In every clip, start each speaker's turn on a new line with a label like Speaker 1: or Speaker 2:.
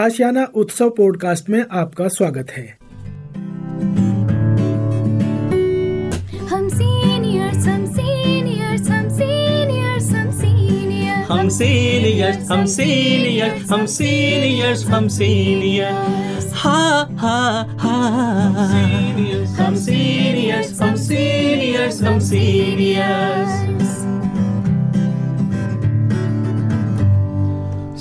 Speaker 1: आशियाना उत्सव पॉडकास्ट में आपका स्वागत है।
Speaker 2: हम सीनियर्स हम सीनियर्स हम सीनियर्स हम सीनियर्स
Speaker 3: हम सीनियर्स हम सीनियर्स हम सीनियर्स हम सीनियर्स हा हा हा हम सीनियर्स हम सीनियर्स हम सीनियर्स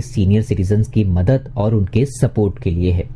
Speaker 4: सीनियर सिटीजन की मदद और उनके सपोर्ट के लिए है।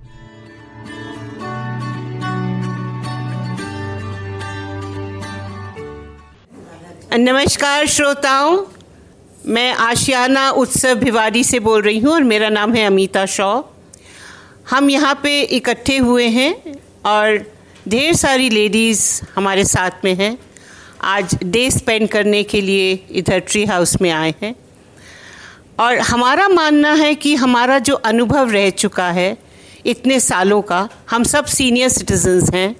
Speaker 5: नमस्कार श्रोताओं, मैं आशियाना उत्सव भिवाड़ी से बोल रही हूँ और मेरा नाम है अमिता शॉ। हम यहाँ पे इकट्ठे हुए हैं और ढेर सारी लेडीज़ हमारे साथ में हैं। आज डे स्पेंड करने के लिए इधर ट्री हाउस में आए हैं। और हमारा मानना है कि हमारा जो अनुभव रह चुका है इतने सालों का, हम सब सीनियर सिटीजन्स हैं।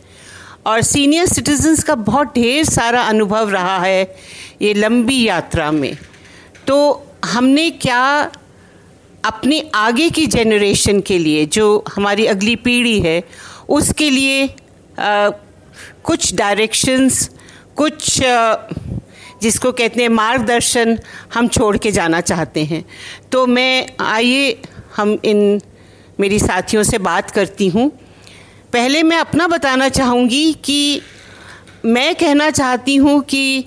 Speaker 5: और सीनियर सिटीजन्स का बहुत ढेर सारा अनुभव रहा है ये लंबी यात्रा में। तो हमने क्या अपने आगे की जनरेशन के लिए जो हमारी अगली पीढ़ी है उसके लिए आ, कुछ डायरेक्शंस कुछ आ, जिसको कहते हैं मार्गदर्शन हम छोड़ के जाना चाहते हैं। तो मैं आइए हम इन मेरी साथियों से बात करती हूँ। पहले मैं अपना बताना चाहूँगी कि मैं कहना चाहती हूँ कि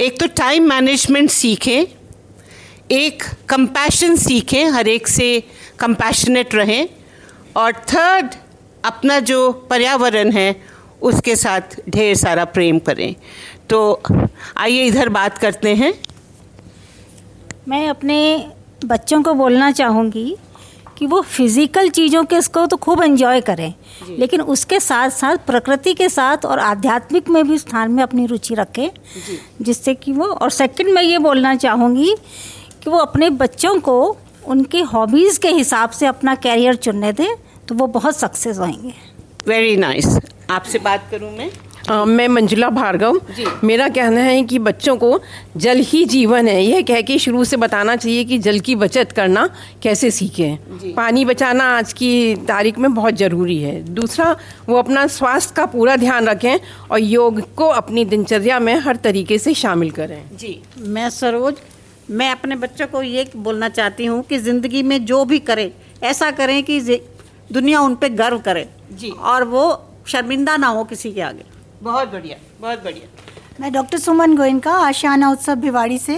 Speaker 5: एक तो टाइम मैनेजमेंट सीखें, एक कंपैशन सीखें, हर एक से कंपैशनेट रहें, और थर्ड अपना जो पर्यावरण है, उसके साथ ढेर सारा प्रेम करें। तो आइए इधर बात करते हैं।
Speaker 6: मैं अपने बच्चों को बोलना चाहूँगी कि वो फ़िज़िकल चीज़ों के इसको तो खूब एंजॉय करें। लेकिन उसके साथ साथ प्रकृति के साथ और आध्यात्मिक में भी स्थान में अपनी रुचि रखें जिससे कि वो और सेकंड मैं ये बोलना चाहूँगी कि वो अपने बच्चों को उनके हॉबीज़ के हिसाब से अपना कैरियर चुनने दें तो वो बहुत सक्सेस होंगे।
Speaker 5: Very nice nice. आपसे बात करूँ मैं?
Speaker 7: आ, मैं मंजुला भार्गव। मेरा कहना है कि बच्चों को जल ही जीवन है। यह कह के शुरू से बताना चाहिए कि जल की बचत करना कैसे सीखें। पानी बचाना आज की तारीख में बहुत ज़रूरी है। दूसरा वो अपना स्वास्थ्य का पूरा ध्यान रखें और योग को अपनी दिनचर्या में हर तरीके से शामिल करें।
Speaker 5: जी।
Speaker 8: मैं सरोज मैं अपने बच्चों को ये बोलना चाहती हूँ कि ज़िंदगी में जो भी करें ऐसा करें कि दुनिया उन पर गर्व करे।
Speaker 5: जी।
Speaker 8: और वो शर्मिंदा ना हो किसी के आगे।
Speaker 5: बहुत बढ़िया बहुत बढ़िया।
Speaker 9: मैं डॉक्टर सुमन गोयनका आशियाना उत्सव भिवाड़ी से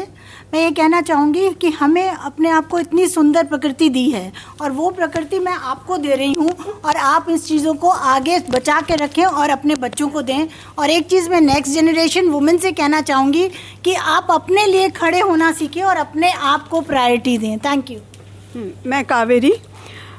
Speaker 9: मैं ये कहना चाहूँगी कि हमें अपने आप को इतनी सुंदर प्रकृति दी है और वो प्रकृति मैं आपको दे रही हूँ और आप इस चीज़ों को आगे बचा के रखें और अपने बच्चों को दें। और एक चीज़ मैं नेक्स्ट जनरेशन वुमेन से कहना चाहूँगी कि आप अपने लिए खड़े होना सीखें और अपने आप को प्रायोरिटी दें। थैंक यू
Speaker 10: मैं कावेरी।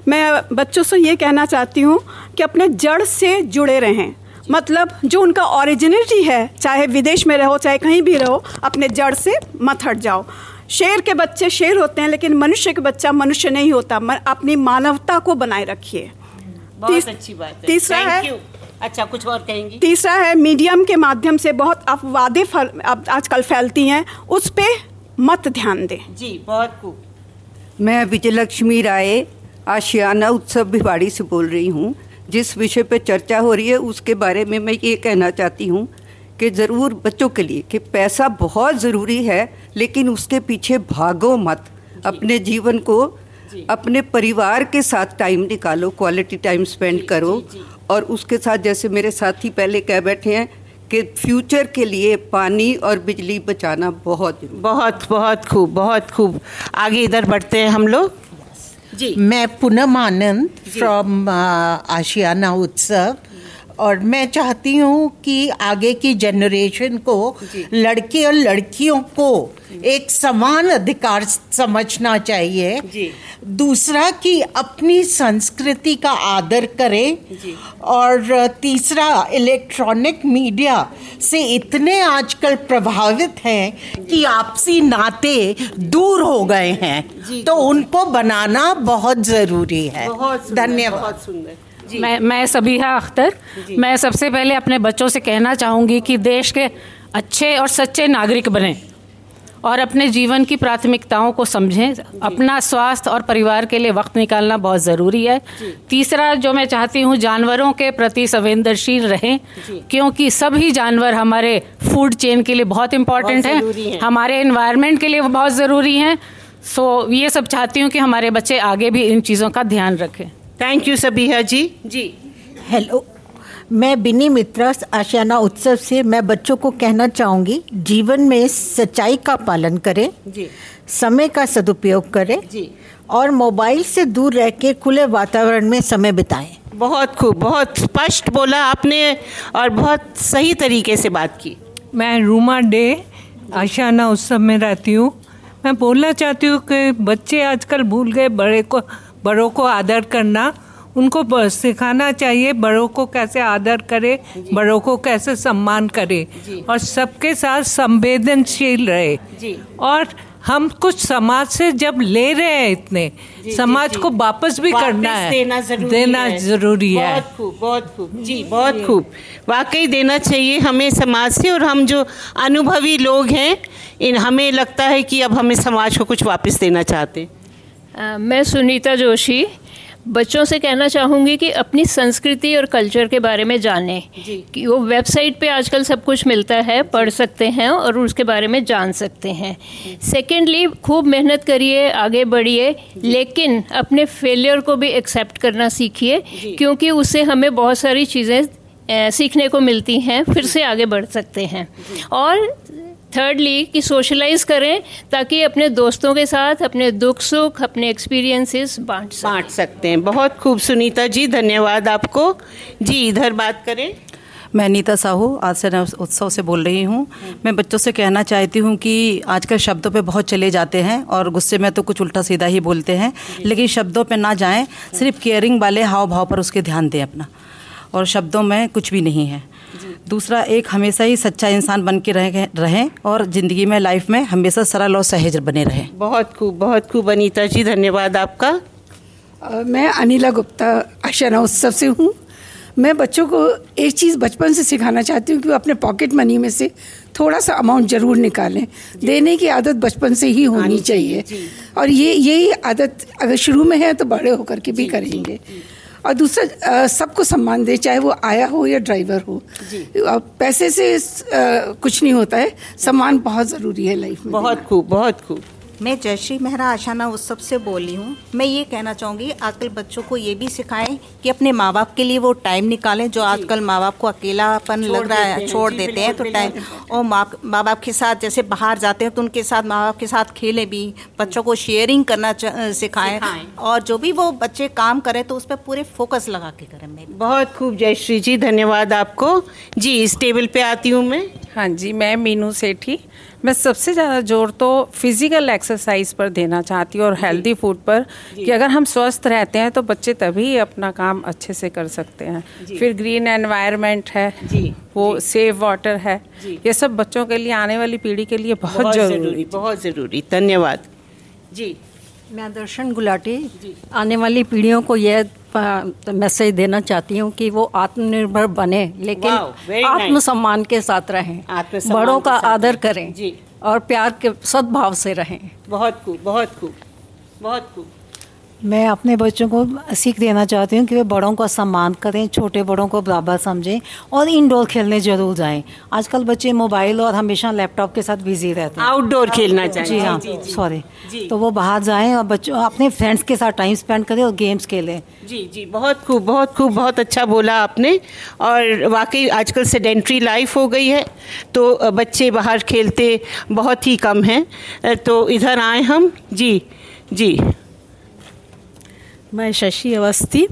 Speaker 10: मैं बच्चों से ये कहना चाहती हूँ कि अपने जड़ से जुड़े रहें। मतलब जो उनका ओरिजिनिटी है चाहे विदेश में रहो चाहे कहीं भी रहो अपने जड़ से मत हट जाओ। शेर के बच्चे शेर होते हैं लेकिन मनुष्य के बच्चा मनुष्य नहीं होता। अपनी मानवता को बनाए रखिए।
Speaker 5: बहुत अच्छी बात है।
Speaker 10: तीसरा है
Speaker 5: अच्छा कुछ और कहेंगी?
Speaker 10: तीसरा है मीडियम के माध्यम से बहुत अफवादें आजकल फैलती हैं उस पर मत ध्यान दें।
Speaker 5: जी बहुत खूब।
Speaker 11: मैं विजयलक्ष्मी राय आशियाना उत्सव भिवाड़ी से बोल रही हूँ। जिस विषय पर चर्चा हो रही है उसके बारे में मैं ये कहना चाहती हूँ कि ज़रूर बच्चों के लिए कि पैसा बहुत ज़रूरी है लेकिन उसके पीछे भागो मत। अपने जीवन को अपने परिवार के साथ टाइम निकालो क्वालिटी टाइम स्पेंड करो। और उसके साथ जैसे मेरे साथी पहले कह बैठे हैं कि फ्यूचर के लिए पानी और बिजली बचाना बहुत
Speaker 5: बहुत बहुत खूब बहुत खूब। आगे इधर बढ़ते हैं हम लोग। जी
Speaker 12: मैं पूनम आनंद फ्रॉम आशियाना उत्सव और मैं चाहती हूँ कि आगे की जनरेशन को लड़के और लड़कियों को एक समान अधिकार समझना चाहिए। दूसरा कि अपनी संस्कृति का आदर करें। और तीसरा इलेक्ट्रॉनिक मीडिया से इतने आजकल प्रभावित हैं कि आपसी नाते दूर हो गए हैं। तो उनको बनाना बहुत ज़रूरी है। धन्यवाद।
Speaker 5: सुंदर।
Speaker 13: मैं मैं सबिहा अख्तर। मैं सबसे पहले अपने बच्चों से कहना चाहूँगी कि देश के अच्छे और सच्चे नागरिक बने और अपने जीवन की प्राथमिकताओं को समझें। अपना स्वास्थ्य और परिवार के लिए वक्त निकालना बहुत ज़रूरी है। तीसरा जो मैं चाहती हूँ जानवरों के प्रति संवेदनशील रहें क्योंकि सभी जानवर हमारे फ़ूड चेन के लिए बहुत
Speaker 5: इंपॉर्टेंट
Speaker 13: हैं।
Speaker 5: हैं।
Speaker 13: हमारे इन्वायरमेंट के लिए बहुत ज़रूरी हैं। सो ये सब चाहती हूँ कि हमारे बच्चे आगे भी इन चीज़ों का ध्यान रखें।
Speaker 5: थैंक यू सबिहा जी जी।
Speaker 12: हेलो मैं बिनी मित्रा आशियाना उत्सव से मैं बच्चों को कहना चाहूँगी जीवन में सच्चाई का पालन करें
Speaker 5: जी।
Speaker 12: समय का सदुपयोग करें
Speaker 5: जी।
Speaker 12: और मोबाइल से दूर रह के खुले वातावरण में समय बिताएँ।
Speaker 5: बहुत खूब बहुत स्पष्ट बोला आपने और बहुत सही तरीके से बात की।
Speaker 14: मैं रूमा डे आशाना उत्सव में रहती हूँ। मैं बोलना चाहती हूँ कि बच्चे आजकल भूल गए बड़े को बड़ों को आदर करना उनको सिखाना चाहिए बड़ों को कैसे आदर करे बड़ों को कैसे सम्मान करे और सबके साथ संवेदनशील रहे। और हम कुछ समाज से जब ले रहे हैं इतने जी, समाज जी, को वापस भी
Speaker 5: वापस करना
Speaker 14: है।
Speaker 5: देना ज़रूरी
Speaker 14: देना
Speaker 5: है।
Speaker 14: ज़रूरी है।
Speaker 5: बहुत खूब बहुत खूब। जी बहुत खूब। वाकई देना चाहिए हमें समाज से और हम जो अनुभवी लोग हैं इन हमें लगता है कि अब हमें समाज को कुछ वापस देना चाहते हैं।
Speaker 15: मैं सुनीता जोशी बच्चों से कहना चाहूँगी कि अपनी संस्कृति और कल्चर के बारे में जानें। कि वो वेबसाइट पे आजकल सब कुछ मिलता है पढ़ सकते हैं और उसके बारे में जान सकते हैं। सेकेंडली खूब मेहनत करिए आगे बढ़िए लेकिन अपने फेलियर को भी एक्सेप्ट करना सीखिए क्योंकि उससे हमें बहुत सारी चीज़ें सीखने को मिलती हैं फिर से आगे बढ़ सकते हैं। और थर्डली कि सोशलाइज करें ताकि अपने दोस्तों के साथ अपने दुख सुख अपने एक्सपीरियंसेस बांट
Speaker 5: बांट सकते हैं। बहुत खूब सुनीता जी धन्यवाद आपको। जी इधर बात करें।
Speaker 16: मैं नीता साहू आज से उत्सव से बोल रही हूँ। मैं बच्चों से कहना चाहती हूँ कि आजकल शब्दों पे बहुत चले जाते हैं और गुस्से में तो कुछ उल्टा सीधा ही बोलते हैं लेकिन शब्दों पे ना जाएँ सिर्फ़ केयरिंग वाले हाव भाव पर उसके ध्यान दें अपना। और शब्दों में कुछ भी नहीं है। दूसरा एक हमेशा ही सच्चा इंसान बन के रहे रहें और ज़िंदगी में लाइफ में हमेशा सरल और सहज बने रहें।
Speaker 5: बहुत खूब बहुत खूब अनीता जी धन्यवाद आपका।
Speaker 17: मैं अनिला गुप्ता आशाना उत्सव से हूँ। मैं बच्चों को एक चीज़ बचपन से सिखाना चाहती हूँ कि वो अपने पॉकेट मनी में से थोड़ा सा अमाउंट ज़रूर निकालें। देने की आदत बचपन से ही होनी चाहिए और ये यही आदत अगर शुरू में है तो बड़े होकर के भी करेंगे। और दूसरा सबको सम्मान दे चाहे वो आया हो या ड्राइवर हो। पैसे से आ, कुछ नहीं होता है। सम्मान बहुत ज़रूरी है लाइफ में।
Speaker 5: बहुत खूब बहुत खूब।
Speaker 8: मैं जयश्री मेहरा आशाना उत्सव से बोल रही हूँ। मैं ये कहना चाहूँगी आजकल बच्चों को ये भी सिखाएँ कि अपने माँ बाप के लिए वो टाइम निकालें जो आजकल माँ बाप को अकेलापन लग रहा है छोड़ देते हैं तो टाइम और माँ माँ बाप के साथ जैसे बाहर जाते हैं तो उनके साथ माँ बाप के साथ खेलें भी बच्चों को शेयरिंग करना सिखाएँ। और जो भी वो बच्चे काम करें तो उस पर पूरे फोकस लगा के करें। मैं
Speaker 5: बहुत खूब जयश्री जी धन्यवाद आपको। जी इस टेबल पर आती हूँ मैं।
Speaker 7: हाँ जी मैं मीनू सेठी। मैं सबसे ज़्यादा ज़ोर तो फ़िज़िकल एक्सरसाइज पर देना चाहती हूँ और हेल्दी फ़ूड पर कि अगर हम स्वस्थ रहते हैं तो बच्चे तभी अपना काम अच्छे से कर सकते हैं। फिर ग्रीन एनवायरनमेंट है जी। वो सेव वाटर है। ये सब बच्चों के लिए आने वाली पीढ़ी के लिए बहुत, ज़रूरी
Speaker 5: बहुत ज़रूरी। धन्यवाद। जी।
Speaker 18: मैं दर्शन गुलाटी आने वाली पीढ़ियों को यह मैसेज देना चाहती हूँ कि वो आत्मनिर्भर बने लेकिन
Speaker 5: nice.
Speaker 18: आत्मसम्मान के साथ रहें बड़ों
Speaker 5: का
Speaker 18: आदर करें
Speaker 5: जी।
Speaker 18: और प्यार के सद्भाव से रहें।
Speaker 5: बहुत खूब बहुत खूब बहुत खूब।
Speaker 6: मैं अपने बच्चों को सीख देना चाहती हूँ कि वे बड़ों का सम्मान करें छोटे बड़ों को बराबर समझें और इंडोर खेलने ज़रूर जाएँ। आजकल बच्चे मोबाइल और हमेशा लैपटॉप के साथ बिज़ी रहते हैं।
Speaker 5: आउटडोर खेलना चाहिए।
Speaker 6: जी हाँ
Speaker 5: जी, जी।
Speaker 6: सॉरी तो वो बाहर जाएँ और बच्चों अपने फ्रेंड्स के साथ टाइम स्पेंड करें और गेम्स खेलें।
Speaker 5: जी जी। बहुत खूब बहुत खूब बहुत अच्छा बोला आपने। और वाकई आजकल सेडेंट्री लाइफ हो गई है तो बच्चे बाहर खेलते बहुत ही कम हैं। तो इधर आए हम। जी जी।
Speaker 10: मैं शशि अवस्थी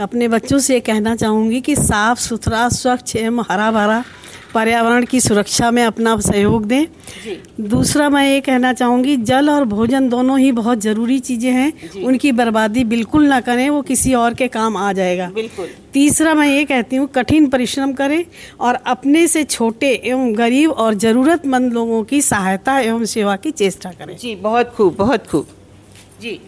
Speaker 10: अपने बच्चों से कहना चाहूँगी कि साफ़ सुथरा स्वच्छ एवं हरा भरा पर्यावरण की सुरक्षा में अपना सहयोग दें। दूसरा मैं ये कहना चाहूँगी जल और भोजन दोनों ही बहुत ज़रूरी चीज़ें हैं। उनकी बर्बादी बिल्कुल ना करें वो किसी और के काम आ जाएगा।
Speaker 5: बिल्कुल।
Speaker 10: तीसरा मैं ये कहती हूँ कठिन परिश्रम करें और अपने से छोटे एवं गरीब और ज़रूरतमंद लोगों की सहायता एवं सेवा की चेष्टा करें।
Speaker 5: जी बहुत खूब बहुत खूब। जी।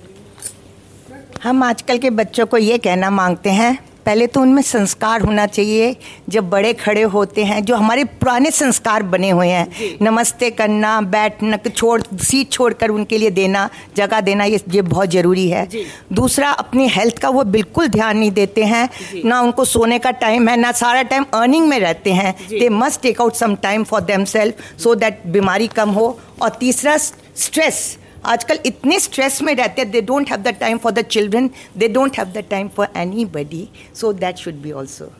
Speaker 19: हम आजकल के बच्चों को ये कहना मांगते हैं पहले तो उनमें संस्कार होना चाहिए जब बड़े खड़े होते हैं जो हमारे पुराने संस्कार बने हुए हैं। नमस्ते करना बैठना छोड़ सीट छोड़कर उनके लिए देना जगह देना ये ये बहुत ज़रूरी है। दूसरा अपनी हेल्थ का वो बिल्कुल ध्यान नहीं देते हैं ना उनको सोने का टाइम है ना सारा टाइम अर्निंग में रहते हैं। They must take out some time for themselves so that बीमारी कम हो। और तीसरा स्ट्रेस आजकल इतने स्ट्रेस में रहते हैं they don't have the time for the children they don't have the time for anybody so that should be also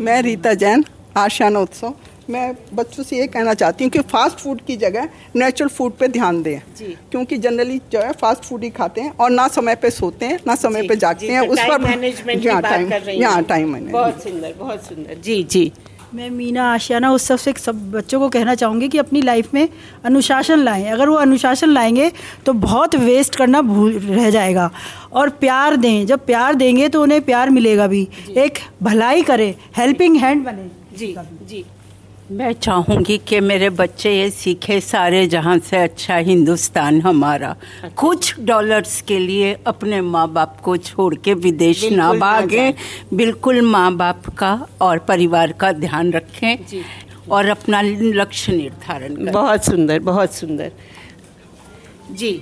Speaker 20: मैं रीता जैन आशियाना उत्सव मैं बच्चों से ये कहना चाहती हूँ कि फास्ट फ़ूड की जगह नेचुरल फ़ूड पे ध्यान दें। क्योंकि जनरली जो है फास्ट फ़ूड ही खाते हैं और ना समय पे सोते हैं ना समय पे जागते हैं
Speaker 5: तो
Speaker 20: उस पर
Speaker 5: मैनेजमेंट
Speaker 20: यहाँ टाइम यहाँ टाइम
Speaker 5: बहुत सुंदर बहुत सुंदर। जी जी।
Speaker 21: मैं मीना आशियाना उस सबसे सब बच्चों को कहना चाहूँगी कि अपनी लाइफ में अनुशासन लाएँ। अगर वो अनुशासन लाएँगे तो बहुत वेस्ट करना भूल रह जाएगा। और प्यार दें। जब प्यार देंगे तो उन्हें प्यार मिलेगा भी। एक भलाई करें। हेल्पिंग हैंड बने।
Speaker 5: जी जी।
Speaker 22: मैं चाहूँगी कि मेरे बच्चे ये सीखे सारे जहाँ से अच्छा हिंदुस्तान हमारा। अच्छा। कुछ डॉलर्स के लिए अपने माँ बाप को छोड़ के विदेश ना भागें। बिल्कुल माँ बाप का और परिवार का ध्यान रखें और अपना लक्ष्य निर्धारण करें।
Speaker 5: बहुत सुंदर बहुत सुंदर। जी।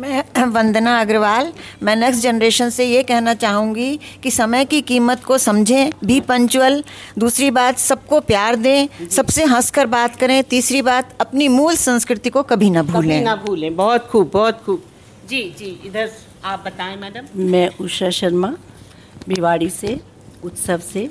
Speaker 23: मैं वंदना अग्रवाल मैं नेक्स्ट जनरेशन से ये कहना चाहूँगी कि समय की कीमत को समझें भी पंचुअल दूसरी बात सबको प्यार दें सबसे हंसकर बात करें तीसरी बात अपनी मूल संस्कृति को कभी ना
Speaker 5: कभी
Speaker 23: भूलें।
Speaker 5: ना भूलें। बहुत खूब बहुत खूब। जी जी इधर आप बताएँ मैडम।
Speaker 22: मैं उषा शर्मा भिवाड़ी से उत्सव से।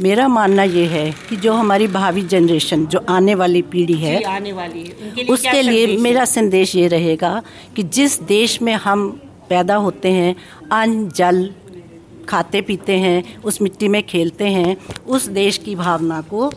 Speaker 22: मेरा मानना ये है कि जो हमारी भावी जनरेशन जो आने वाली पीढ़ी है
Speaker 5: जी, आने वाली है। उनके लिए क्या
Speaker 22: उसके लिए मेरा संदेश ये रहेगा कि जिस देश में हम पैदा होते हैं अन्न जल खाते पीते हैं उस मिट्टी में खेलते हैं उस देश की भावना को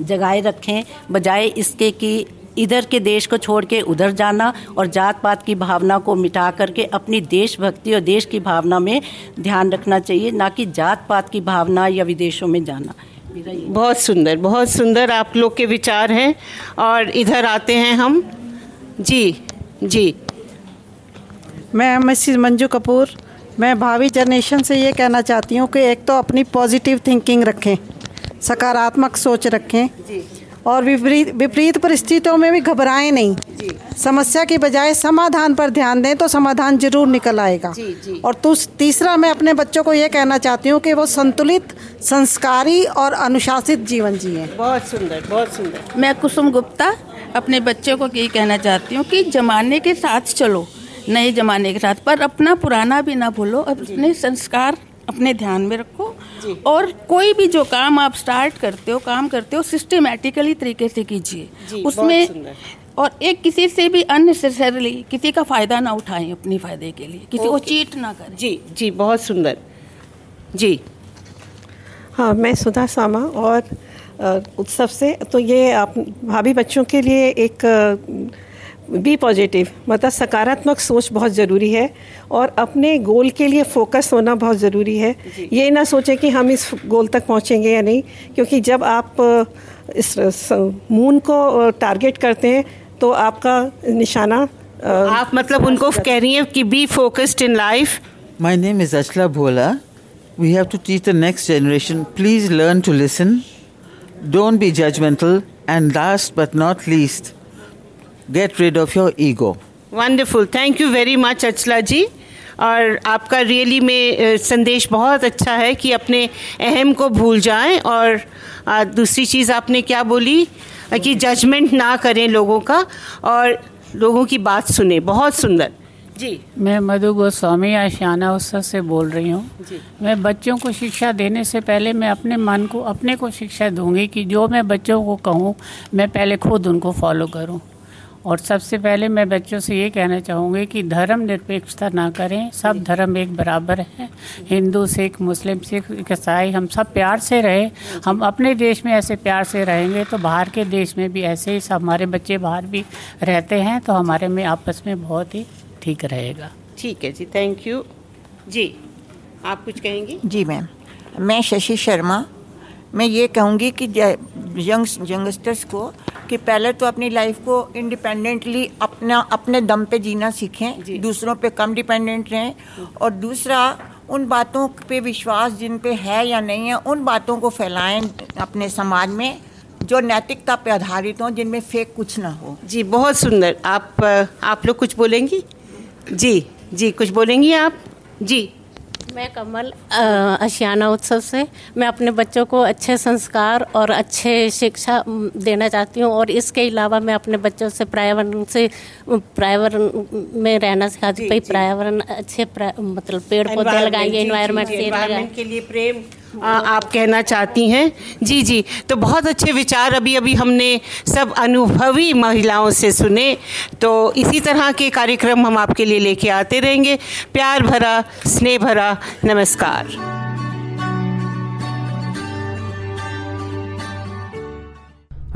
Speaker 22: जगाए रखें बजाय इसके कि इधर के देश को छोड़ के उधर जाना और जात पात की भावना को मिटा करके अपनी देशभक्ति और देश की भावना में ध्यान रखना चाहिए ना कि जात पात की भावना या विदेशों में जाना।
Speaker 5: बहुत सुंदर बहुत सुंदर आप लोग के विचार हैं और इधर आते हैं हम। जी जी।
Speaker 24: मैं मिसिज मंजू कपूर। मैं भावी जनरेशन से ये कहना चाहती हूँ कि एक तो अपनी पॉजिटिव थिंकिंग रखें सकारात्मक सोच रखें। और विपरीत विपरीत परिस्थितियों में भी घबराएँ नहीं। समस्या की बजाय समाधान पर ध्यान दें तो समाधान ज़रूर निकल आएगा। जी, जी। और तुस तीसरा मैं अपने बच्चों को ये कहना चाहती हूँ कि वो संतुलित संस्कारी और अनुशासित जीवन जिए।
Speaker 5: बहुत सुंदर बहुत सुंदर।
Speaker 25: मैं कुसुम गुप्ता अपने बच्चों को यही कहना चाहती हूँ कि जमाने के साथ चलो नए जमाने के साथ पर अपना पुराना भी ना भूलो अपने संस्कार अपने ध्यान में रखो। और कोई भी जो काम आप स्टार्ट करते हो काम करते हो सिस्टमेटिकली तरीके से कीजिए। उसमें और एक किसी से भी अननेसेसरली किसी का फ़ायदा ना उठाएँ अपनी फ़ायदे के लिए। किसी को चीट ना करें।
Speaker 5: जी जी बहुत सुंदर। जी।
Speaker 26: हाँ मैं सुधा सामा और उत्सव से तो ये आप भाभी बच्चों के लिए एक बी पॉजिटिव मतलब सकारात्मक सोच बहुत ज़रूरी है और अपने गोल के लिए फोकस होना बहुत ज़रूरी है ये ना सोचें कि हम इस गोल तक पहुँचेंगे या नहीं क्योंकि जब आप इस मून को टारगेट करते हैं तो आपका निशाना अ,
Speaker 5: आप मतलब उनको कह रही हैं कि be focused in life
Speaker 12: My name is Achla Bhola. We have to teach the next generation. Please learn to listen. Don't be judgmental. And last but not least, get rid of your ego.
Speaker 5: Wonderful thank you very much Achala ji और आपका really में संदेश बहुत अच्छा है कि अपने अहम को भूल जाएँ और दूसरी चीज़ आपने क्या बोली? कि जजमेंट ना करें लोगों का और लोगों की बात सुने। बहुत सुंदर। जी।
Speaker 27: मैं मधु गोस्वामी आशियाना उत्सव से बोल रही हूँ। मैं बच्चों को शिक्षा देने से पहले मैं अपने मन को अपने को शिक्षा दूँगी कि जो मैं बच्चों को कहूँ मैं पहले खुद उनको फॉलो करूँ। और सबसे पहले मैं बच्चों से ये कहना चाहूँगी कि धर्म निरपेक्षता ना करें। सब धर्म एक बराबर है। हिंदू सिख मुस्लिम सिख ईसाई हम सब प्यार से रहे। हम अपने देश में ऐसे प्यार से रहेंगे तो बाहर के देश में भी ऐसे ही सब हमारे बच्चे बाहर भी रहते हैं तो हमारे में आपस में बहुत ही ठीक रहेगा।
Speaker 5: ठीक है जी थैंक यू जी आप कुछ कहेंगी?
Speaker 23: जी मैम मैं शशि शर्मा मैं ये कहूँगी कि यंग यंगस्टर्स को कि पहले तो अपनी लाइफ को इंडिपेंडेंटली अपना अपने दम पे जीना सीखें दूसरों पे कम डिपेंडेंट रहें और दूसरा उन बातों पे विश्वास जिन पे है या नहीं है उन बातों को फैलाएँ अपने समाज में जो नैतिकता पे आधारित हों जिनमें फेक कुछ ना हो।
Speaker 5: जी बहुत सुंदर। आप आप लोग कुछ बोलेंगी? जी जी कुछ बोलेंगी आप? जी।
Speaker 28: मैं कमल अशियाना उत्सव से मैं अपने बच्चों को अच्छे संस्कार और अच्छे शिक्षा देना चाहती हूँ और इसके अलावा मैं अपने बच्चों से पर्यावरण से पर्यावरण में रहना सिखाती हूँ पर्यावरण अच्छे मतलब पेड़ पौधे लगाएँगे इन्वायरमेंट
Speaker 5: के लिए प्रेम आ, आप कहना चाहती हैं? जी जी। तो बहुत अच्छे विचार अभी अभी हमने सब अनुभवी महिलाओं से सुने। तो इसी तरह के कार्यक्रम हम आपके लिए लेके आते रहेंगे। प्यार भरा स्नेह भरा नमस्कार।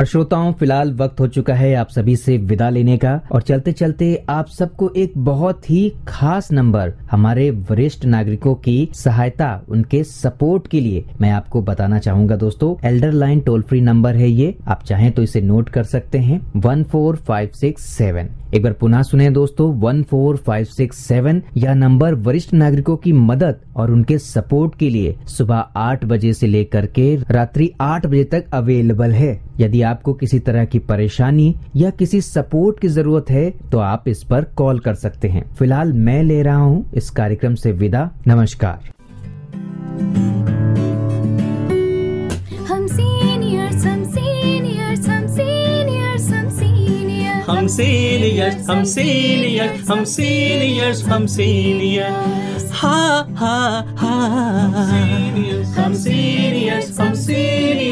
Speaker 4: और श्रोताओं, फ़िलहाल वक्त हो चुका है आप सभी से विदा लेने का। और चलते चलते आप सबको एक बहुत ही खास नंबर हमारे वरिष्ठ नागरिकों की सहायता, उनके सपोर्ट के लिए मैं आपको बताना चाहूँगा दोस्तों। Elder line toll free number है ये, आप चाहें तो इसे नोट कर सकते हैं। One four five six seven. एक बार पुनः सुने दोस्तों, one four five six seven, यह नंबर वरिष्ठ नागरिकों की मदद और उनके सपोर्ट के लिए सुबह आठ बजे से लेकर के रात्रि आठ बजे तक अवेलेबल है। यदि आपको किसी तरह की परेशानी या किसी सपोर्ट की ज़रूरत है तो आप इस पर कॉल कर सकते हैं। फ़िलहाल मैं ले रहा हूँ इस कार्यक्रम से विदा। नमस्कार।
Speaker 2: हम सीनियर्स हम सीनियर्स हम सीनियर्स हम सीनियर्स
Speaker 3: हम सीनियर्स हम सीनियर्स हम सीनियर्स हम सीनियर्स हा हा हा हम सीनियर्स हम सीनियर्स